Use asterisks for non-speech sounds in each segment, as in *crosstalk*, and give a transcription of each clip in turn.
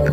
What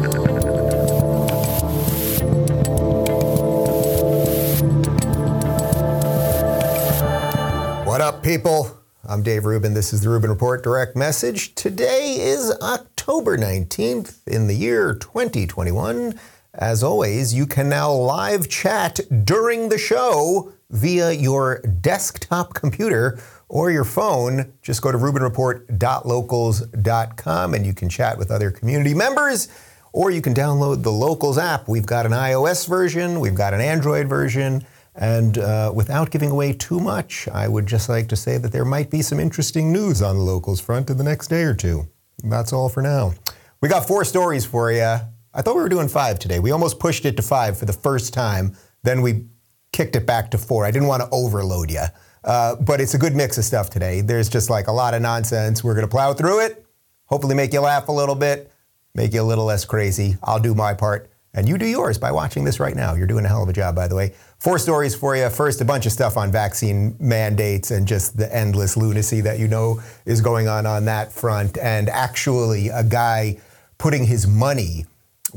up, people? I'm Dave Rubin. This is the Rubin Report Direct Message. Today is October 19th in the year 2021. As always, you can now live chat during the show via your desktop computer or your phone. Just go to rubinreport.locals.com and you can chat with other community members or you can download the Locals app. We've got an iOS version, we've got an Android version. And uh, without giving away too much, I would just like to say that there might be some interesting news on the locals front in the next day or two. That's all for now. We got four stories for you. I thought we were doing five today. We almost pushed it to five for the first time. Then we kicked it back to four. I didn't want to overload you. Uh, but it's a good mix of stuff today. There's just like a lot of nonsense. We're going to plow through it, hopefully make you laugh a little bit, make you a little less crazy. I'll do my part. And you do yours by watching this right now. You're doing a hell of a job, by the way. Four stories for you. First, a bunch of stuff on vaccine mandates and just the endless lunacy that you know is going on on that front. And actually, a guy putting his money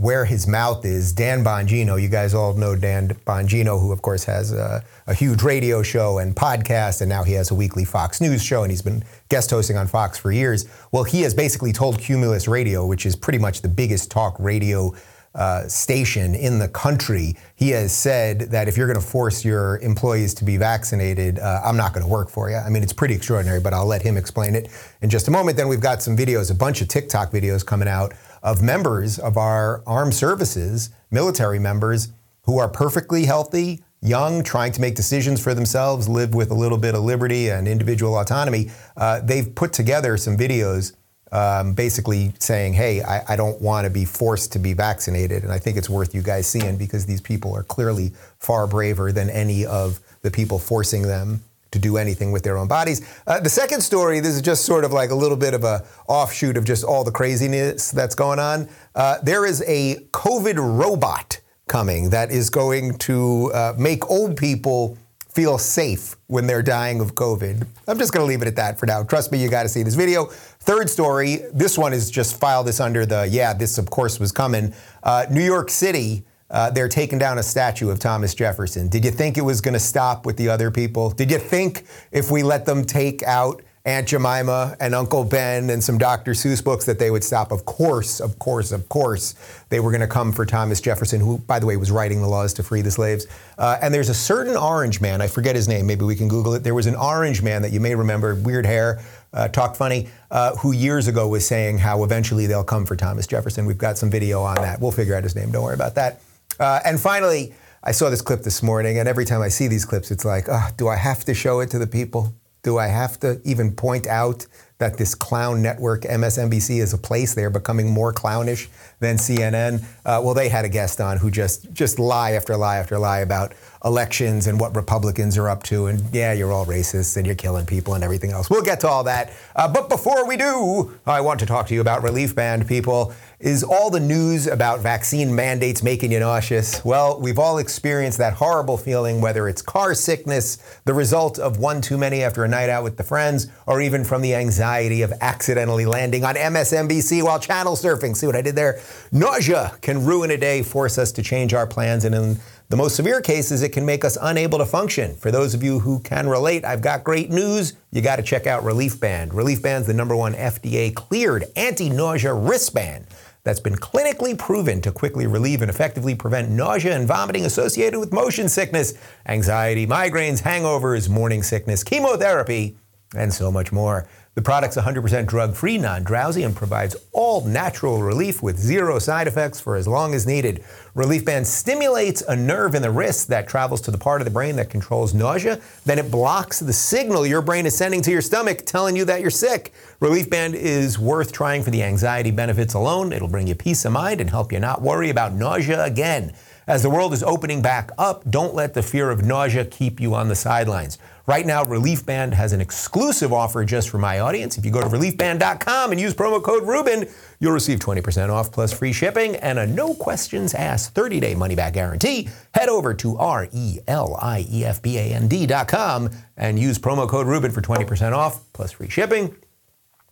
where his mouth is. Dan Bongino, you guys all know Dan Bongino, who of course has a, a, huge radio show and podcast, and now he has a weekly Fox News show, and he's been guest hosting on Fox for years. Well, he has basically told Cumulus Radio, which is pretty much the biggest talk radio uh, station in the country, he has said that if you're going to force your employees to be vaccinated, uh, I'm not going to work for you. I mean, it's pretty extraordinary, but I'll let him explain it in just a moment. Then we've got some videos, a bunch of TikTok videos coming out of members of our armed services, military members, who are perfectly healthy, young, trying to make decisions for themselves, live with a little bit of liberty and individual autonomy. Uh, they've put together some videos um, basically saying, hey, I, I don't want to be forced to be vaccinated. And I think it's worth you guys seeing because these people are clearly far braver than any of the people forcing them to do anything with their own bodies. Uh, the second story, this is just sort of like a little bit of a offshoot of just all the craziness that's going on. Uh, there is a COVID robot coming that is going to uh, make old people feel safe when they're dying of COVID. I'm just going to leave it at that for now. Trust me, you got to see this video. Third story, this one is just file this under the, yeah, this of course was coming. Uh, New York City, uh, they're taking down a statue of Thomas Jefferson. Did you think it was going to stop with the other people? Did you think if we let them take out Aunt Jemima and Uncle Ben and some Dr. Seuss books that they would stop. Of course, of course, of course, they were going to come for Thomas Jefferson, who, by the way, was writing the laws to free the slaves. Uh, and there's a certain orange man, I forget his name, maybe we can Google it. There was an orange man that you may remember, weird hair, uh, talked funny, uh, who years ago was saying how eventually they'll come for Thomas Jefferson. We've got some video on that. We'll figure out his name, don't worry about that. Uh, and finally, I saw this clip this morning, and every time I see these clips, it's like, oh, do I have to show it to the people? Do I have to even point out that this clown network, MSNBC, is a place they're becoming more clownish than CNN? Uh, well, they had a guest on who just just lie after lie after lie about elections and what Republicans are up to. And yeah, you're all racists and you're killing people and everything else. We'll get to all that. Uh, but before we do, I want to talk to you about Relief Band, people. Is all the news about vaccine mandates making you nauseous? Well, we've all experienced that horrible feeling, whether it's car sickness, the result of one too many after a night out with the friends, or even from the anxiety of accidentally landing on MSNBC while channel surfing. See what I did there? Nausea can ruin a day, force us to change our plans, and in the most severe cases, it can make us unable to function. For those of you who can relate, I've got great news. You got to check out Relief Band. Relief Band's the number one FDA cleared anti nausea wristband that's been clinically proven to quickly relieve and effectively prevent nausea and vomiting associated with motion sickness, anxiety, migraines, hangovers, morning sickness, chemotherapy, and so much more. The product's 100% drug free, non drowsy, and provides all natural relief with zero side effects for as long as needed. Relief Band stimulates a nerve in the wrist that travels to the part of the brain that controls nausea. Then it blocks the signal your brain is sending to your stomach telling you that you're sick. Relief Band is worth trying for the anxiety benefits alone. It'll bring you peace of mind and help you not worry about nausea again. As the world is opening back up, don't let the fear of nausea keep you on the sidelines. Right now, Relief Band has an exclusive offer just for my audience. If you go to reliefband.com and use promo code Rubin, you'll receive 20% off plus free shipping and a no questions asked 30 day money back guarantee. Head over to R E L I E F B A N D.com and use promo code Rubin for 20% off plus free shipping.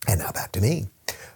And now back to me.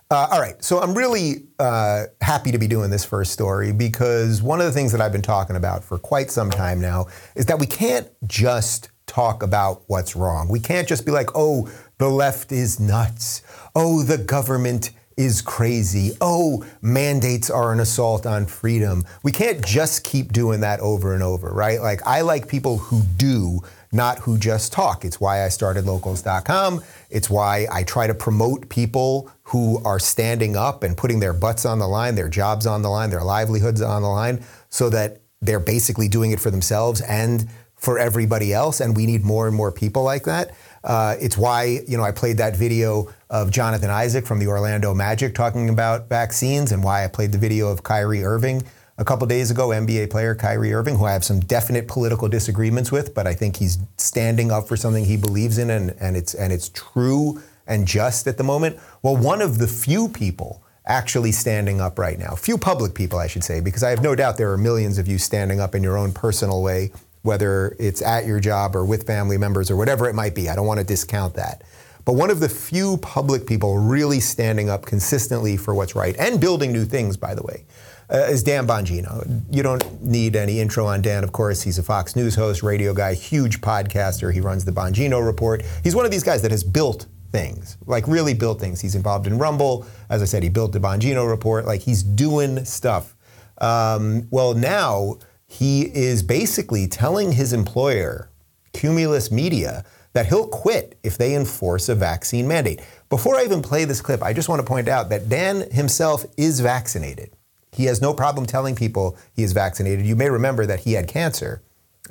Uh, all right, so I'm really uh, happy to be doing this first story because one of the things that I've been talking about for quite some time now is that we can't just talk about what's wrong. We can't just be like, oh, the left is nuts. Oh, the government is crazy. Oh, mandates are an assault on freedom. We can't just keep doing that over and over, right? Like, I like people who do, not who just talk. It's why I started locals.com. It's why I try to promote people who are standing up and putting their butts on the line, their jobs on the line, their livelihoods on the line, so that they're basically doing it for themselves and for everybody else. And we need more and more people like that. Uh, it's why you know I played that video of Jonathan Isaac from the Orlando Magic talking about vaccines, and why I played the video of Kyrie Irving a couple days ago, NBA player Kyrie Irving, who I have some definite political disagreements with, but I think he's standing up for something he believes in, and, and it's and it's true and just at the moment. Well, one of the few people actually standing up right now, few public people, I should say, because I have no doubt there are millions of you standing up in your own personal way whether it's at your job or with family members or whatever it might be. I don't want to discount that. But one of the few public people really standing up consistently for what's right and building new things, by the way, uh, is Dan Bongino. You don't need any intro on Dan, of course. He's a Fox News host, radio guy, huge podcaster. He runs the Bongino Report. He's one of these guys that has built things, like really built things. He's involved in Rumble. As I said, he built the Bongino Report. Like he's doing stuff. Um, well, now he is basically telling his employer, Cumulus Media, that he'll quit if they enforce a vaccine mandate. Before I even play this clip, I just want to point out that Dan himself is vaccinated. He has no problem telling people he is vaccinated. You may remember that he had cancer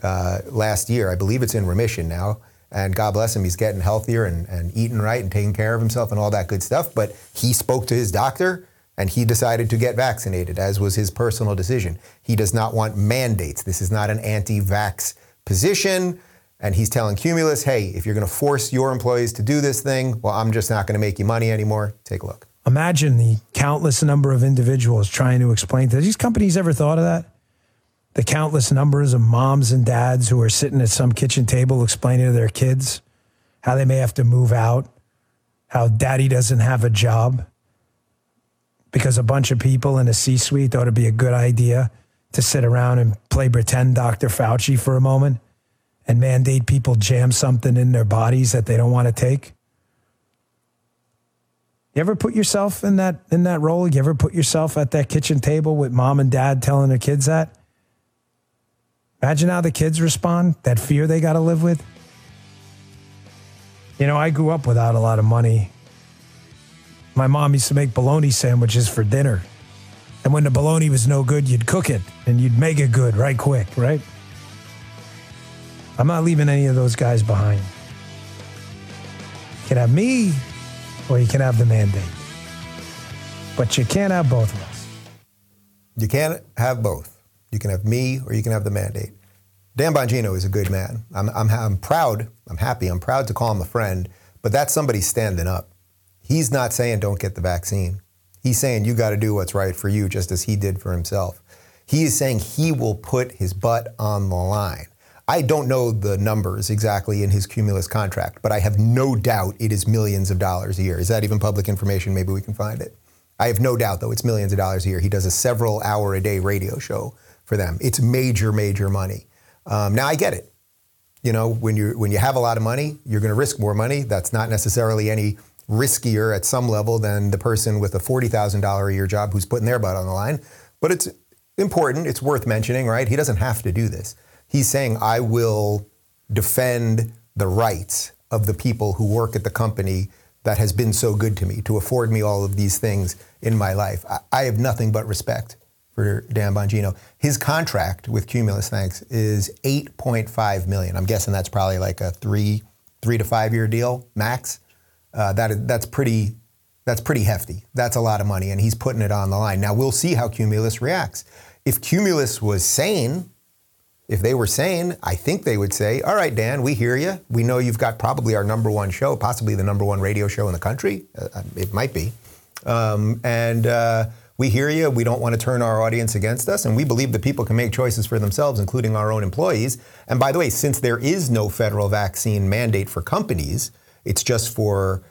uh, last year. I believe it's in remission now. And God bless him, he's getting healthier and, and eating right and taking care of himself and all that good stuff. But he spoke to his doctor and he decided to get vaccinated, as was his personal decision. He does not want mandates. This is not an anti vax position. And he's telling Cumulus, hey, if you're going to force your employees to do this thing, well, I'm just not going to make you money anymore. Take a look. Imagine the countless number of individuals trying to explain to these companies ever thought of that? The countless numbers of moms and dads who are sitting at some kitchen table explaining to their kids how they may have to move out, how daddy doesn't have a job, because a bunch of people in a C suite thought it'd be a good idea to sit around and play pretend Dr. Fauci for a moment and mandate people jam something in their bodies that they don't want to take? You ever put yourself in that in that role? You ever put yourself at that kitchen table with mom and dad telling their kids that? Imagine how the kids respond, that fear they got to live with. You know, I grew up without a lot of money my mom used to make bologna sandwiches for dinner. And when the bologna was no good, you'd cook it and you'd make it good right quick, right? I'm not leaving any of those guys behind. You can have me or you can have the mandate. But you can't have both of us. You can't have both. You can have me or you can have the mandate. Dan Bongino is a good man. I'm, I'm, I'm proud, I'm happy, I'm proud to call him a friend, but that's somebody standing up. He's not saying don't get the vaccine. He's saying you got to do what's right for you, just as he did for himself. He is saying he will put his butt on the line. I don't know the numbers exactly in his Cumulus contract, but I have no doubt it is millions of dollars a year. Is that even public information? Maybe we can find it. I have no doubt, though, it's millions of dollars a year. He does a several hour a day radio show for them. It's major, major money. Um, now, I get it. You know, when you when you have a lot of money, you're going to risk more money. That's not necessarily any riskier at some level than the person with a $40,000 a year job who's putting their butt on the line. But it's important, it's worth mentioning, right? He doesn't have to do this. He's saying, I will defend the rights of the people who work at the company that has been so good to me, to afford me all of these things in my life. I, I have nothing but respect for Dan Bongino. His contract with Cumulus, thanks, is 8.5 million. I'm guessing that's probably like a three, three to five year deal max uh, that that's pretty that's pretty hefty. That's a lot of money, and he's putting it on the line. Now we'll see how Cumulus reacts. If Cumulus was sane, if they were sane, I think they would say, "All right, Dan, we hear you. We know you've got probably our number one show, possibly the number one radio show in the country. Uh, uh it might be, um, and." Uh, we hear you. We don't want to turn our audience against us. And we believe that people can make choices for themselves, including our own employees. And by the way, since there is no federal vaccine mandate for companies, it's just for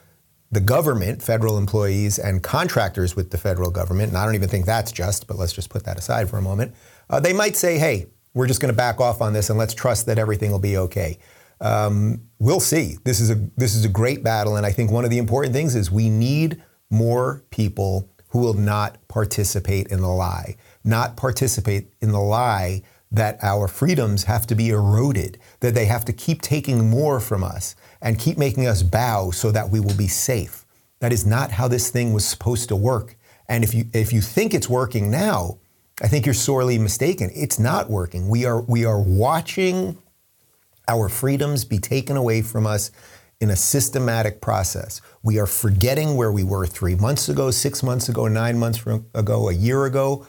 the government, federal employees, and contractors with the federal government, and I don't even think that's just, but let's just put that aside for a moment, uh, they might say, hey, we're just going to back off on this and let's trust that everything will be okay. Um, we'll see. This is a this is a great battle, and I think one of the important things is we need more people who will not participate in the lie, not participate in the lie that our freedoms have to be eroded, that they have to keep taking more from us and keep making us bow so that we will be safe. That is not how this thing was supposed to work. And if you if you think it's working now, I think you're sorely mistaken. It's not working. We are we are watching our freedoms be taken away from us in a systematic process. We are forgetting where we were 3 months ago, 6 months ago, 9 months ago, a year ago,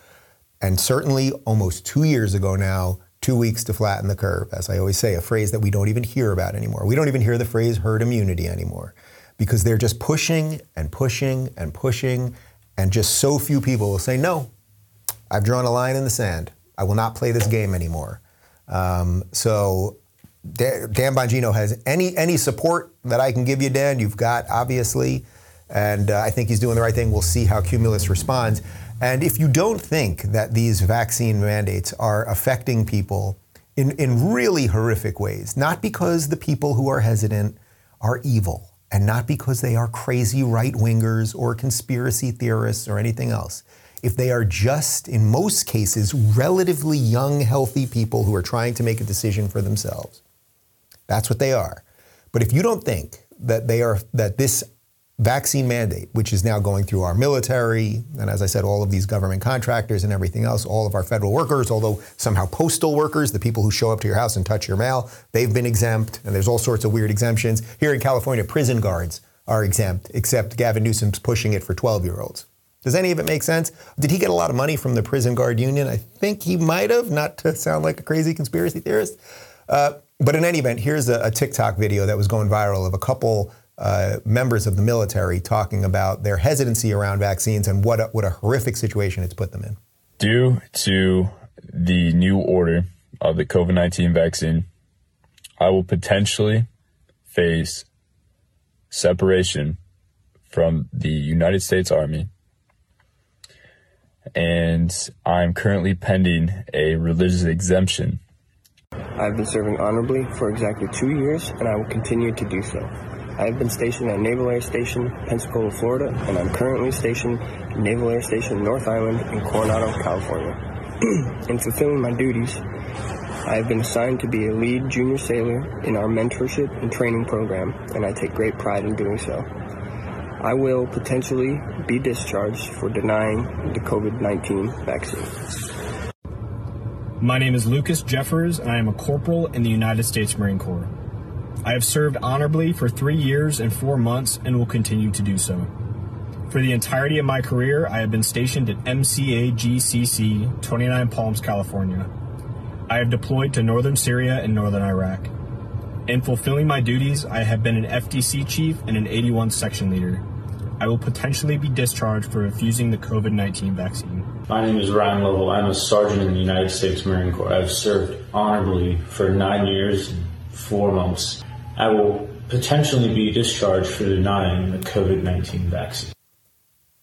and certainly almost 2 years ago now two weeks to flatten the curve, as I always say, a phrase that we don't even hear about anymore. We don't even hear the phrase herd immunity anymore because they're just pushing and pushing and pushing, and just so few people will say, No, I've drawn a line in the sand. I will not play this game anymore. Um, so, Dan Bongino has any any support that I can give you, Dan. You've got obviously, and uh, I think he's doing the right thing. We'll see how Cumulus responds. And if you don't think that these vaccine mandates are affecting people in, in really horrific ways, not because the people who are hesitant are evil, and not because they are crazy right wingers or conspiracy theorists or anything else. If they are just, in most cases, relatively young, healthy people who are trying to make a decision for themselves, that's what they are. But if you don't think that they are that this vaccine mandate, which is now going through our military, and as I said, all of these government contractors and everything else, all of our federal workers, although somehow postal workers, the people who show up to your house and touch your mail, they've been exempt, and there's all sorts of weird exemptions. Here in California, prison guards are exempt, except Gavin Newsom's pushing it for 12 year olds. Does any of it make sense? Did he get a lot of money from the prison guard union? I think he might have, not to sound like a crazy conspiracy theorist. Uh, but in any event, here's a, a TikTok video that was going viral of a couple uh, members of the military talking about their hesitancy around vaccines and what a, what a horrific situation it's put them in. Due to the new order of the COVID 19 vaccine, I will potentially face separation from the United States Army. And I'm currently pending a religious exemption. I've been serving honorably for exactly two years, and I will continue to do so. I have been stationed at Naval Air Station, Pensacola, Florida, and I'm currently stationed at Naval Air Station North Island in Coronado, California. *clears throat* in fulfilling my duties, I have been assigned to be a lead junior sailor in our mentorship and training program, and I take great pride in doing so. I will potentially be discharged for denying the COVID 19 vaccine. My name is Lucas Jeffers, and I am a corporal in the United States Marine Corps. I have served honorably for three years and four months and will continue to do so. For the entirety of my career, I have been stationed at MCA GCC 29 Palms, California. I have deployed to northern Syria and northern Iraq. In fulfilling my duties, I have been an FDC chief and an 81 section leader. I will potentially be discharged for refusing the COVID 19 vaccine. My name is Ryan Lovell. I'm a sergeant in the United States Marine Corps. I've served honorably for nine years and four months. I will potentially be discharged for denying the COVID 19 vaccine.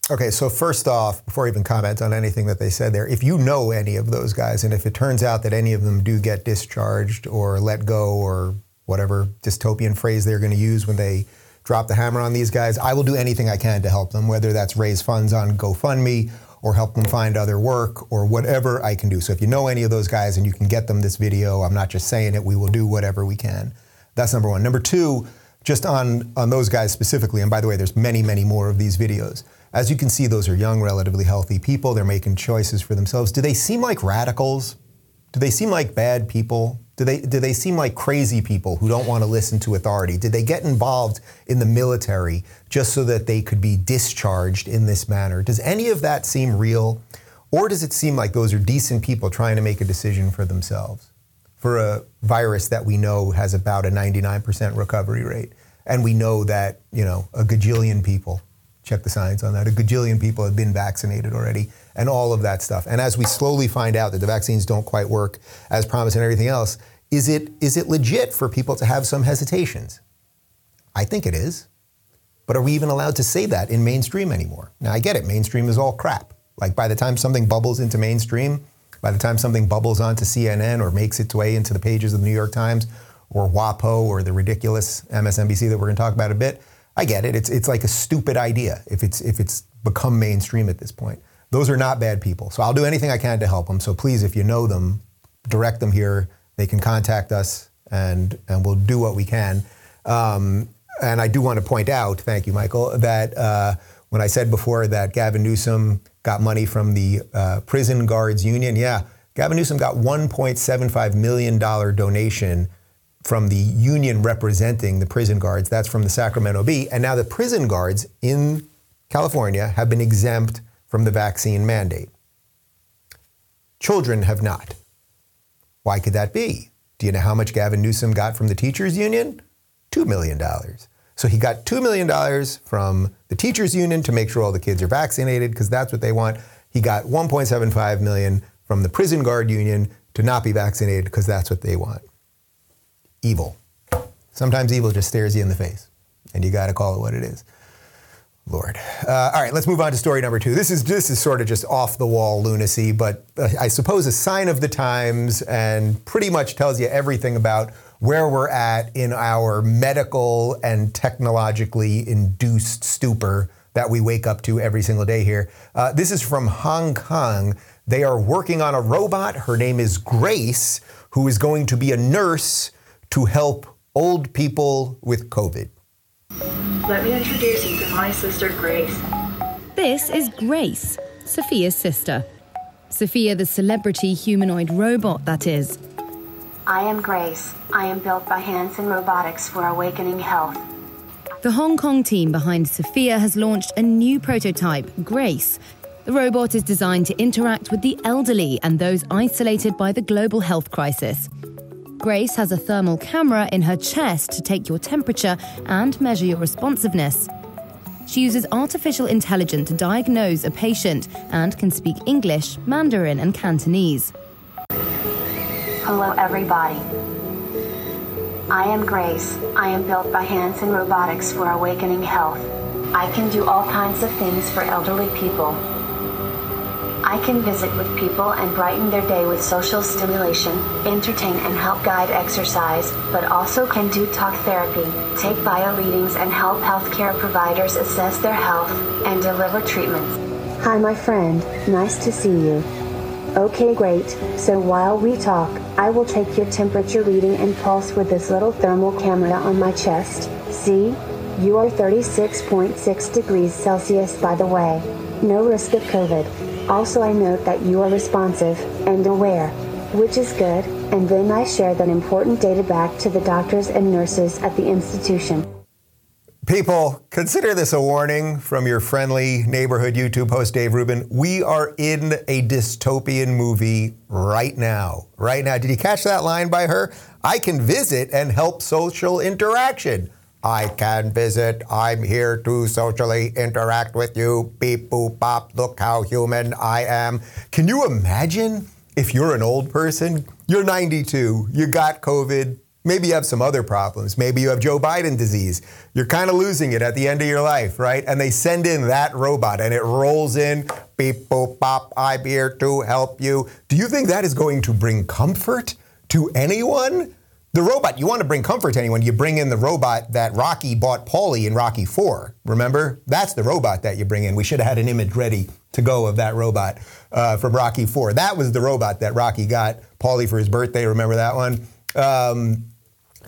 Okay, so first off, before I even comment on anything that they said there, if you know any of those guys, and if it turns out that any of them do get discharged or let go or whatever dystopian phrase they're going to use when they drop the hammer on these guys, I will do anything I can to help them, whether that's raise funds on GoFundMe or help them find other work or whatever I can do. So if you know any of those guys and you can get them this video, I'm not just saying it, we will do whatever we can. That's number one. Number two, just on, on those guys specifically, and by the way, there's many, many more of these videos. As you can see, those are young, relatively healthy people. They're making choices for themselves. Do they seem like radicals? Do they seem like bad people? Do they, do they seem like crazy people who don't want to listen to authority? Did they get involved in the military just so that they could be discharged in this manner? Does any of that seem real? Or does it seem like those are decent people trying to make a decision for themselves? For a virus that we know has about a 99% recovery rate. And we know that, you know, a gajillion people, check the science on that, a gajillion people have been vaccinated already, and all of that stuff. And as we slowly find out that the vaccines don't quite work as promised and everything else, is it, is it legit for people to have some hesitations? I think it is. But are we even allowed to say that in mainstream anymore? Now, I get it. Mainstream is all crap. Like by the time something bubbles into mainstream, by the time something bubbles onto CNN or makes its way into the pages of the New York Times or WAPO or the ridiculous MSNBC that we're going to talk about a bit, I get it. It's, it's like a stupid idea if it's, if it's become mainstream at this point. Those are not bad people. So I'll do anything I can to help them. So please, if you know them, direct them here. They can contact us and, and we'll do what we can. Um, and I do want to point out, thank you, Michael, that uh, when I said before that Gavin Newsom got money from the uh, Prison Guards Union, yeah, Gavin Newsom got $1.75 million donation from the union representing the prison guards. That's from the Sacramento Bee. And now the prison guards in California have been exempt from the vaccine mandate. Children have not. Why could that be? Do you know how much Gavin Newsom got from the teachers union? $2 million. So he got $2 million from the teachers union to make sure all the kids are vaccinated because that's what they want. He got 1.75 million from the prison guard union to not be vaccinated because that's what they want. Evil. Sometimes evil just stares you in the face and you got to call it what it is. Lord. Uh, all right, let's move on to story number two. This is this is sort of just off the wall lunacy, but uh, I suppose a sign of the times and pretty much tells you everything about where we're at in our medical and technologically induced stupor that we wake up to every single day here. Uh, this is from Hong Kong. They are working on a robot. Her name is Grace, who is going to be a nurse to help old people with COVID. Let me introduce you to my sister Grace. This is Grace, Sophia's sister. Sophia, the celebrity humanoid robot, that is. I am Grace. I am built by Hanson Robotics for Awakening Health. The Hong Kong team behind Sophia has launched a new prototype, Grace. The robot is designed to interact with the elderly and those isolated by the global health crisis. Grace has a thermal camera in her chest to take your temperature and measure your responsiveness. She uses artificial intelligence to diagnose a patient and can speak English, Mandarin, and Cantonese. Hello, everybody. I am Grace. I am built by Hanson Robotics for Awakening Health. I can do all kinds of things for elderly people. I can visit with people and brighten their day with social stimulation, entertain and help guide exercise, but also can do talk therapy, take bio readings and help healthcare providers assess their health and deliver treatments. Hi, my friend. Nice to see you. Okay, great. So while we talk, I will take your temperature reading and pulse with this little thermal camera on my chest. See? You are 36.6 degrees Celsius, by the way. No risk of COVID. Also, I note that you are responsive and aware, which is good, and then I share that important data back to the doctors and nurses at the institution. People, consider this a warning from your friendly neighborhood YouTube host, Dave Rubin. We are in a dystopian movie right now. Right now. Did you catch that line by her? I can visit and help social interaction. I can visit. I'm here to socially interact with you. Beep, boop, bop. Look how human I am. Can you imagine if you're an old person? You're 92, you got COVID, Maybe you have some other problems. Maybe you have Joe Biden disease. You're kind of losing it at the end of your life, right? And they send in that robot and it rolls in, beep, boop, bop, I'm here to help you. Do you think that is going to bring comfort to anyone? The robot, you want to bring comfort to anyone, you bring in the robot that Rocky bought Paulie in Rocky 4. Remember? That's the robot that you bring in. We should have had an image ready to go of that robot uh, from Rocky 4. That was the robot that Rocky got Paulie for his birthday. Remember that one? Um,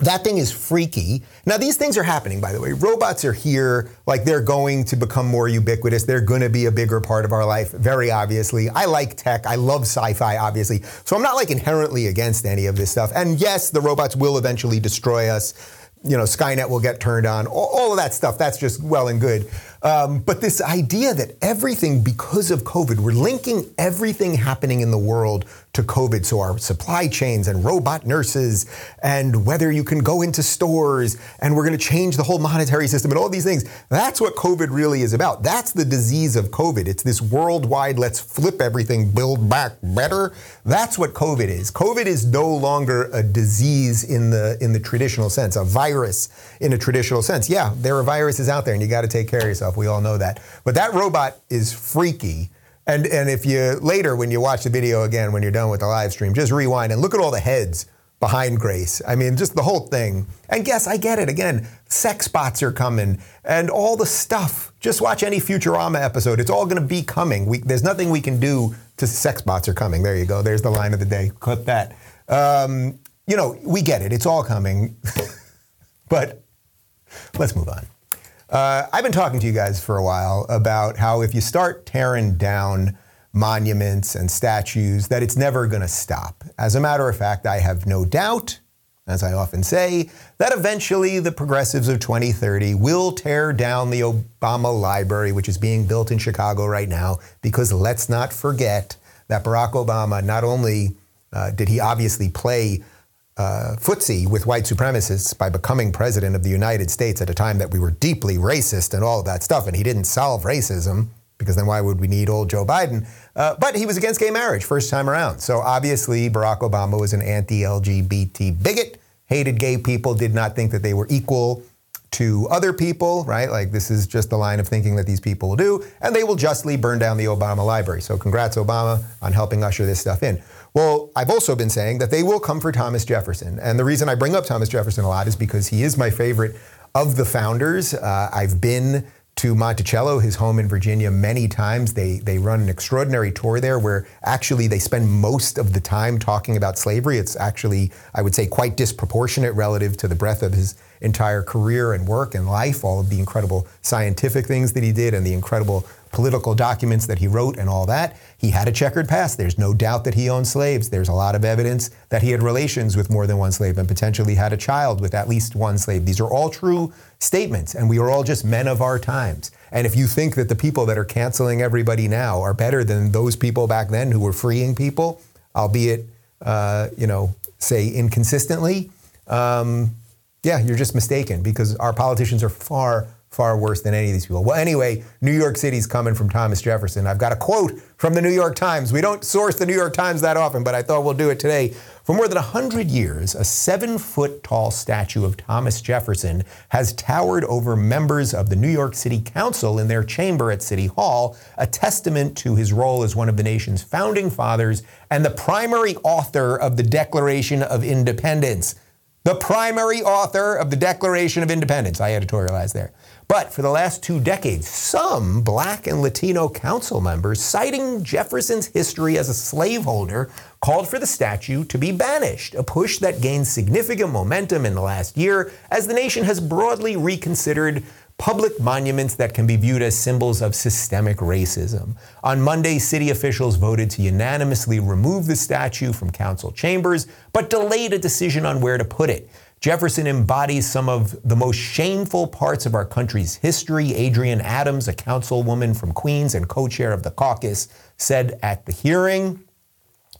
that thing is freaky. Now, these things are happening, by the way. Robots are here, like they're going to become more ubiquitous. They're going to be a bigger part of our life, very obviously. I like tech. I love sci fi, obviously. So I'm not like inherently against any of this stuff. And yes, the robots will eventually destroy us. You know, Skynet will get turned on. All, of that stuff, that's just well and good. Um, but this idea that everything, because of COVID, we're linking everything happening in the world to COVID. So our supply chains and robot nurses, and whether you can go into stores, and we're going to change the whole monetary system and all these things. That's what COVID really is about. That's the disease of COVID. It's this worldwide, let's flip everything, build back better. That's what COVID is. COVID is no longer a disease in the in the traditional sense, a virus in a traditional sense. Yeah, there are viruses out there and you got to take care of yourself. We all know that. But that robot is freaky and and if you later when you watch the video again when you're done with the live stream, just rewind and look at all the heads behind Grace. I mean, just the whole thing. And yes, I get it. Again, sex bots are coming and all the stuff. Just watch any Futurama episode. It's all going to be coming. We, there's nothing we can do to sex bots are coming. There you go. There's the line of the day. Clip that. Um, you know, we get it. It's all coming. *laughs* but let's move on. Uh, I've been talking to you guys for a while about how if you start tearing down monuments and statues, that it's never going to stop. As a matter of fact, I have no doubt, as I often say, that eventually the progressives of 2030 will tear down the Obama Library, which is being built in Chicago right now, because let's not forget that Barack Obama not only uh, did he obviously play uh, footsie with white supremacists by becoming president of the United States at a time that we were deeply racist and all of that stuff. And he didn't solve racism because then why would we need old Joe Biden? Uh, but he was against gay marriage first time around. So obviously, Barack Obama was an anti LGBT bigot, hated gay people, did not think that they were equal to other people, right? Like this is just the line of thinking that these people will do, and they will justly burn down the Obama library. So congrats, Obama, on helping usher this stuff in. Well, I've also been saying that they will come for Thomas Jefferson. And the reason I bring up Thomas Jefferson a lot is because he is my favorite of the founders. Uh, I've been to Monticello, his home in Virginia, many times. They, they run an extraordinary tour there where actually they spend most of the time talking about slavery. It's actually, I would say, quite disproportionate relative to the breadth of his entire career and work and life, all of the incredible scientific things that he did and the incredible political documents that he wrote and all that. He had a checkered past. There's no doubt that he owned slaves. There's a lot of evidence that he had relations with more than one slave and potentially had a child with at least one slave. These are all true statements, and we are all just men of our times. And if you think that the people that are canceling everybody now are better than those people back then who were freeing people, albeit, uh, you know, say inconsistently, um, yeah, you're just mistaken because our politicians are far, far worse than any of these people. Well, anyway, New York City's coming from Thomas Jefferson. I've got a quote from the New York Times. We don't source the New York Times that often, but I thought we'll do it today. For more than 100 years, a seven foot tall statue of Thomas Jefferson has towered over members of the New York City Council in their chamber at City Hall, a testament to his role as one of the nation's founding fathers and the primary author of the Declaration of Independence. The primary author of the Declaration of Independence. I editorialized there. But for the last two decades, some black and Latino council members, citing Jefferson's history as a slaveholder, called for the statue to be banished, a push that gained significant momentum in the last year as the nation has broadly reconsidered public monuments that can be viewed as symbols of systemic racism. On Monday, city officials voted to unanimously remove the statue from council chambers, but delayed a decision on where to put it. Jefferson embodies some of the most shameful parts of our country's history. Adrienne Adams, a councilwoman from Queens and co chair of the caucus, said at the hearing.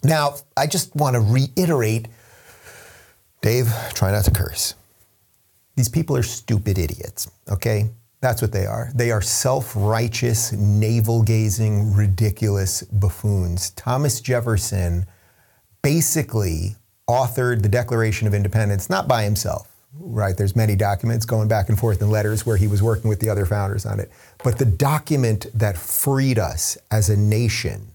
Now, I just want to reiterate Dave, try not to curse. These people are stupid idiots, okay? That's what they are. They are self righteous, navel gazing, ridiculous buffoons. Thomas Jefferson basically authored the Declaration of Independence, not by himself, right? There's many documents going back and forth in letters where he was working with the other founders on it. But the document that freed us as a nation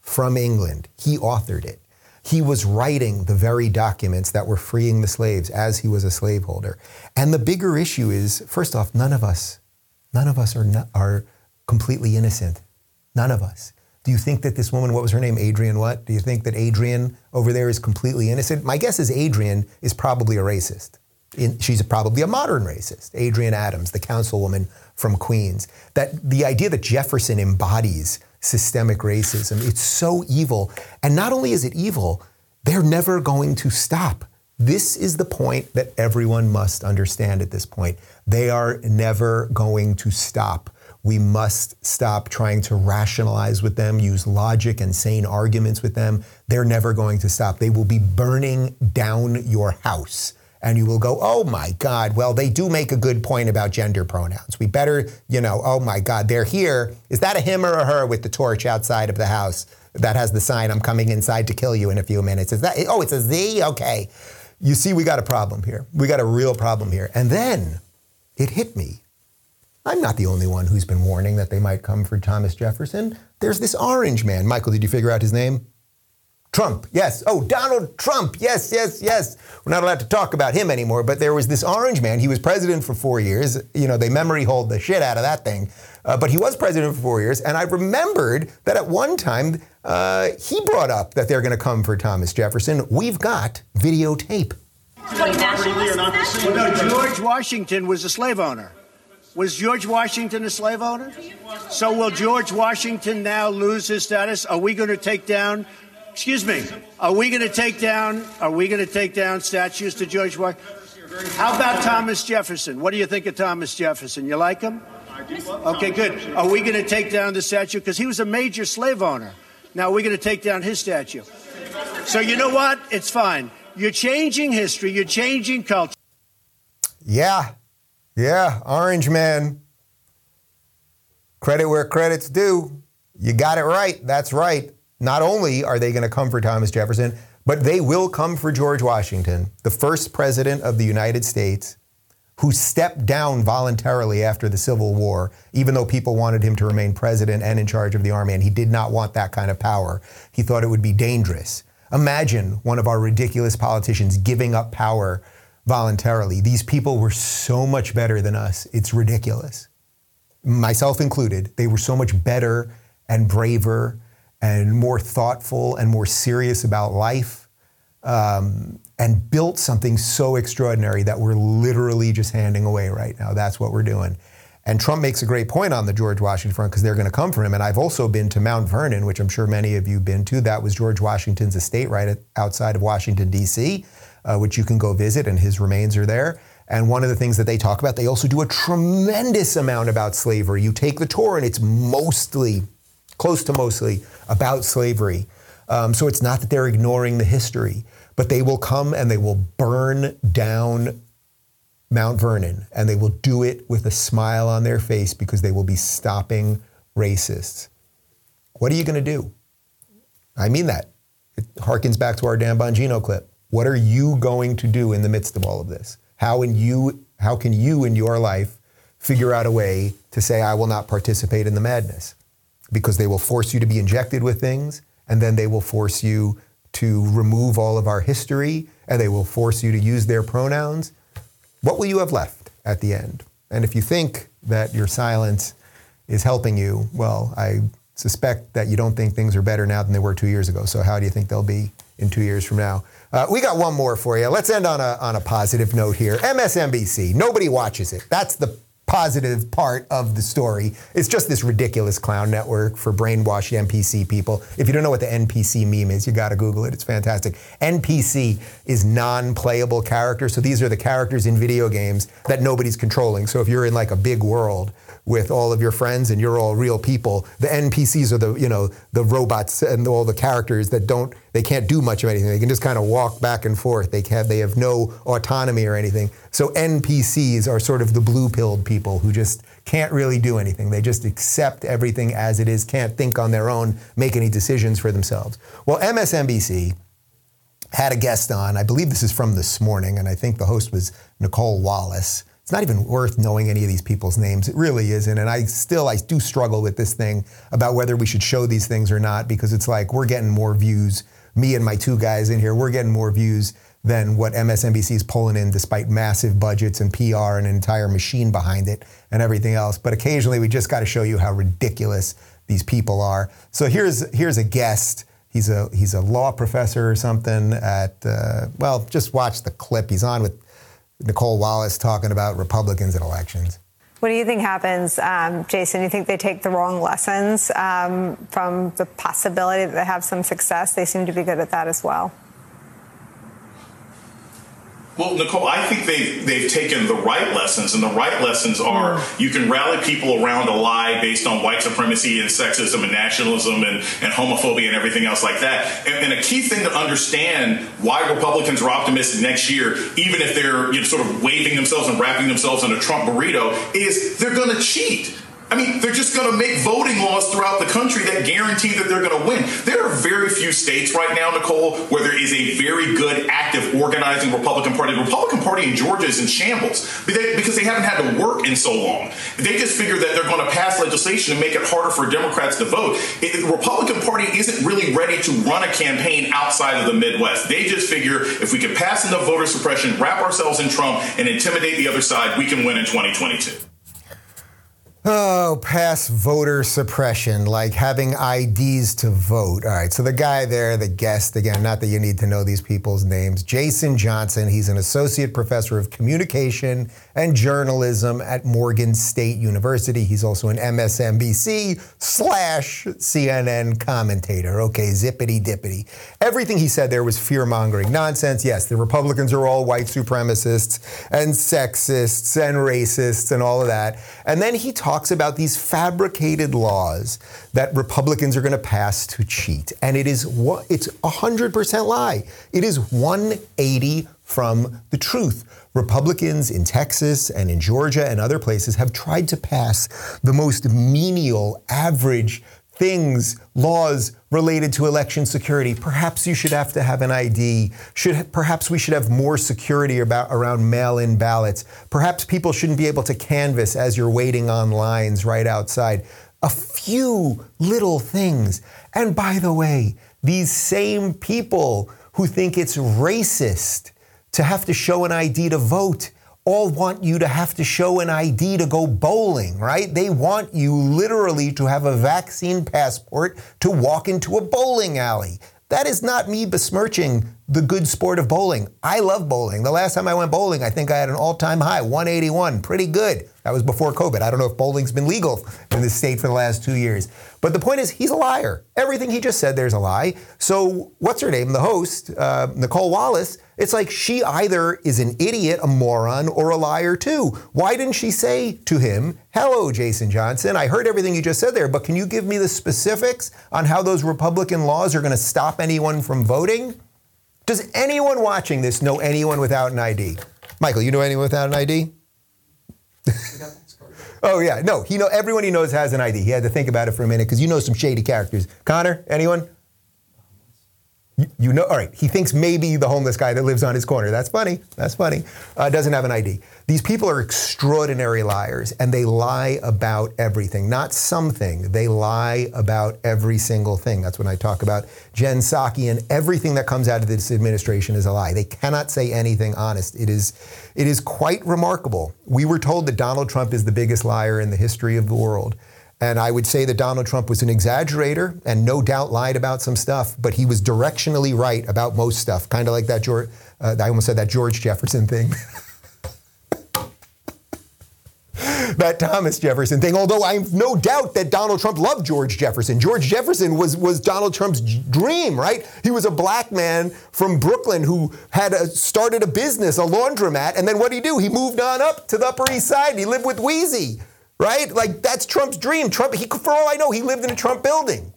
from England, he authored it. He was writing the very documents that were freeing the slaves as he was a slaveholder. And the bigger issue is, first off, none of us, none of us are, not, are completely innocent. None of us. Do you think that this woman, what was her name, Adrienne what? Do you think that Adrienne over there is completely innocent? My guess is Adrienne is probably a racist. In, she's probably a modern racist. Adrienne Adams, the councilwoman from Queens. That the idea that Jefferson embodies systemic racism, it's so evil. And not only is it evil, they're never going to stop. This is the point that everyone must understand at this point. They are never going to stop We must stop trying to rationalize with them, use logic and sane arguments with them. They're never going to stop. They will be burning down your house. And you will go, oh my God, well, they do make a good point about gender pronouns. We better, you know, oh my God, they're here. Is that a him or a her with the torch outside of the house that has the sign, I'm coming inside to kill you in a few minutes? Is that, oh, it's a Z? Okay. You see, we got a problem here. We got a real problem here. And then it hit me I'm not the only one who's been warning that they might come for Thomas Jefferson. There's this orange man. Michael, did you figure out his name? Trump, yes. Oh, Donald Trump, yes, yes, yes. We're not allowed to talk about him anymore, but there was this orange man. He was president for four years. You know, they memory hold the shit out of that thing. Uh, but he was president for four years, and I remembered that at one time uh, he brought up that they're going to come for Thomas Jefferson. We've got videotape. Well, no, George Washington was a slave owner. Was George Washington a slave owner? So will George Washington now lose his status? Are we going to take down? Excuse me. Are we going to take down? Are we going to take down statues to George Washington? How about Thomas Jefferson? What do you think of Thomas Jefferson? You like him? Okay, good. Are we going to take down the statue because he was a major slave owner? Now we're going to take down his statue. So you know what? It's fine. You're changing history. You're changing culture. Yeah, yeah, Orange Man. Credit where credit's due. You got it right. That's right. Not only are they going to come for Thomas Jefferson, but they will come for George Washington, the first president of the United States who stepped down voluntarily after the Civil War, even though people wanted him to remain president and in charge of the army, and he did not want that kind of power. He thought it would be dangerous. Imagine one of our ridiculous politicians giving up power voluntarily. These people were so much better than us. It's ridiculous. Myself included, they were so much better and braver and more thoughtful and more serious about life um, and built something so extraordinary that we're literally just handing away right now. That's what we're doing. And Trump makes a great point on the George Washington front because they're going to come for him. And I've also been to Mount Vernon, which I'm sure many of you have been to. That was George Washington's estate right outside of Washington, D.C uh, which you can go visit, and his remains are there. And one of the things that they talk about, they also do a tremendous amount about slavery. You take the tour, and it's mostly, close to mostly, about slavery. Um, so it's not that they're ignoring the history, but they will come and they will burn down Mount Vernon, and they will do it with a smile on their face because they will be stopping racists. What are you going to do? I mean that. It harkens back to our Dan Bongino clip. What are you going to do in the midst of all of this? How, in you, how can you in your life figure out a way to say, I will not participate in the madness? Because they will force you to be injected with things, and then they will force you to remove all of our history, and they will force you to use their pronouns. What will you have left at the end? And if you think that your silence is helping you, well, I suspect that you don't think things are better now than they were two years ago. So, how do you think they'll be in two years from now? Uh, we got one more for you. Let's end on a, on a positive note here. MSNBC, nobody watches it. That's the positive part of the story. It's just this ridiculous clown network for brainwashed NPC people. If you don't know what the NPC meme is, you got to Google it. It's fantastic. NPC is non playable characters. So these are the characters in video games that nobody's controlling. So if you're in like a big world, with all of your friends and you're all real people. The NPCs are the, you know, the robots and all the characters that don't, they can't do much of anything. They can just kind of walk back and forth. They have, they have no autonomy or anything. So NPCs are sort of the blue pilled people who just can't really do anything. They just accept everything as it is, can't think on their own, make any decisions for themselves. Well, MSNBC had a guest on. I believe this is from this morning, and I think the host was Nicolle Wallace it's not even worth knowing any of these people's names. It really isn't. And I still, I do struggle with this thing about whether we should show these things or not because it's like we're getting more views. Me and my two guys in here, we're getting more views than what MSNBC is pulling in, despite massive budgets and PR and an entire machine behind it and everything else. But occasionally, we just got to show you how ridiculous these people are. So here's here's a guest. He's a he's a law professor or something at uh, well, just watch the clip. He's on with Nicolle Wallace talking about Republicans and elections. What do you think happens, um, Jason? You think they take the wrong lessons um, from the possibility that they have some success? They seem to be good at that as well. Well, Nicolle, I think they've they've taken the right lessons, and the right lessons are Mm. you can rally people around a lie based on white supremacy and sexism and nationalism and, and homophobia and everything else like that. And, and a key thing to understand why Republicans are optimistic next year, even if they're you know, sort of waving themselves and wrapping themselves in a Trump burrito, is they're going to cheat. I mean, they're just going to make voting laws throughout the country that guarantee that they're going to win. There are very few states right now, Nicolle, where there is a very good, active, organizing Republican Party. The Republican Party in Georgia is in shambles because they haven't had to work in so long. They just figure that they're going to pass legislation and make it harder for Democrats to vote. The Republican Party isn't really ready to run a campaign outside of the Midwest. They just figure if we can pass enough voter suppression, wrap ourselves in Trump, and intimidate the other side, we can win in 2022. Oh, pass voter suppression, like having IDs to vote. All right, so the guy there, the guest, again, not that you need to know these people's names, Jason Johnson. He's an associate professor of communication and journalism at Morgan State University. He's also an MSNBC slash CNN commentator. Okay, zippity dippity. Everything he said there was fear mongering nonsense. Yes, the Republicans are all white supremacists and sexists and racists and all of that. And then he talks about these fabricated laws that Republicans are going to pass to cheat. And it is it's 100% lie. It is 180 from the truth. Republicans in Texas and in Georgia and other places have tried to pass the most menial, average things, laws related to election security. Perhaps you should have to have an ID. Should perhaps we should have more security about around mail-in ballots. Perhaps people shouldn't be able to canvass as you're waiting on lines right outside. A few little things. And by the way, these same people who think it's racist to have to show an ID to vote all want you to have to show an ID to go bowling, right? They want you literally to have a vaccine passport to walk into a bowling alley. That is not me besmirching the good sport of bowling. I love bowling. The last time I went bowling, I think I had an all time high, 181. Pretty good. That was before COVID. I don't know if bowling's been legal in this state for the last two years. But the point is, he's a liar. Everything he just said there's a lie. So, what's her name? The host, uh, Nicolle Wallace, it's like she either is an idiot, a moron, or a liar too. Why didn't she say to him, Hello, Jason Johnson, I heard everything you just said there, but can you give me the specifics on how those Republican laws are going to stop anyone from voting? Does anyone watching this know anyone without an ID? Michael, you know anyone without an ID? *laughs* oh yeah, no. He know everyone he knows has an ID. He had to think about it for a minute because you know some shady characters. Connor, anyone? You, know, all right. He thinks maybe the homeless guy that lives on his corner. That's funny. That's funny. Uh, doesn't have an ID. These people are extraordinary liars, and they lie about everything. Not something. They lie about every single thing. That's when I talk about Jen Psaki and everything that comes out of this administration is a lie. They cannot say anything honest. It is, it is quite remarkable. We were told that Donald Trump is the biggest liar in the history of the world. And I would say that Donald Trump was an exaggerator and no doubt lied about some stuff, but he was directionally right about most stuff. Kind of like that George, uh, I almost said that George Jefferson thing. *laughs* that Thomas Jefferson thing, although I have no doubt that Donald Trump loved George Jefferson. George Jefferson was, was Donald Trump's dream, right? He was a black man from Brooklyn who had a, started a business, a laundromat, and then what did he do? He moved on up to the Upper East Side. He lived with Weezy right? Like that's Trump's dream. Trump, he, for all I know, he lived in a Trump building.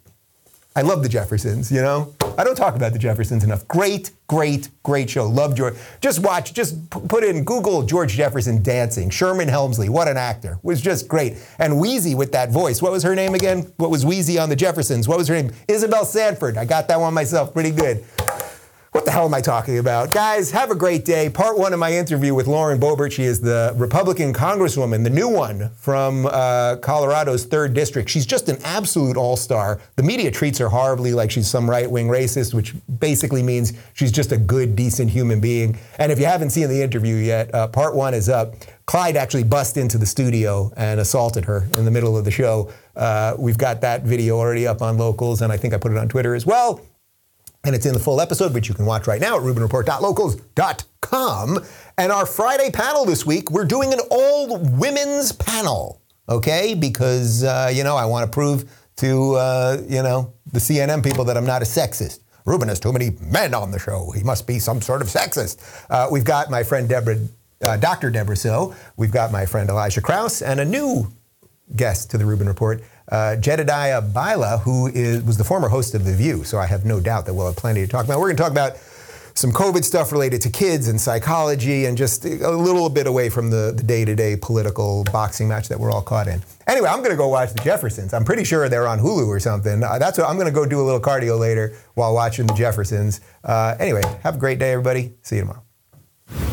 I love the Jeffersons, you know? I don't talk about the Jeffersons enough. Great, great, great show. Love George. Just watch, just put in Google George Jefferson dancing. Sherman Hemsley, what an actor. Was just great. And Weezy with that voice. What was her name again? What was Weezy on the Jeffersons? What was her name? Isabel Sanford. I got that one myself. Pretty good. What the hell am I talking about? Guys, have a great day. Part one of my interview with Lauren Boebert. She is the Republican Congresswoman, the new one from uh, Colorado's third district. She's just an absolute all star. The media treats her horribly like she's some right wing racist, which basically means she's just a good, decent human being. And if you haven't seen the interview yet, uh, part one is up. Clyde actually bust into the studio and assaulted her in the middle of the show. Uh, we've got that video already up on locals, and I think I put it on Twitter as well. And it's in the full episode, which you can watch right now at RubinReport.locals.com. And our Friday panel this week, we're doing an all women's panel, okay? Because, uh, you know, I want to prove to, uh, you know, the CNN people that I'm not a sexist. Rubin has too many men on the show. He must be some sort of sexist. Uh, we've got my friend Deborah, uh, Dr. Deborah Soh. We've got my friend Elijah Krause and a new guest to the Rubin Report, uh, Jedediah Bila, who is, was the former host of The View. So I have no doubt that we'll have plenty to talk about. We're going to talk about some COVID stuff related to kids and psychology and just a little bit away from the, day-to-day political boxing match that we're all caught in. Anyway, I'm going to go watch the Jeffersons. I'm pretty sure they're on Hulu or something. Uh, that's what I'm going to go do a little cardio later while watching the Jeffersons. Uh, anyway, have a great day, everybody. See you tomorrow.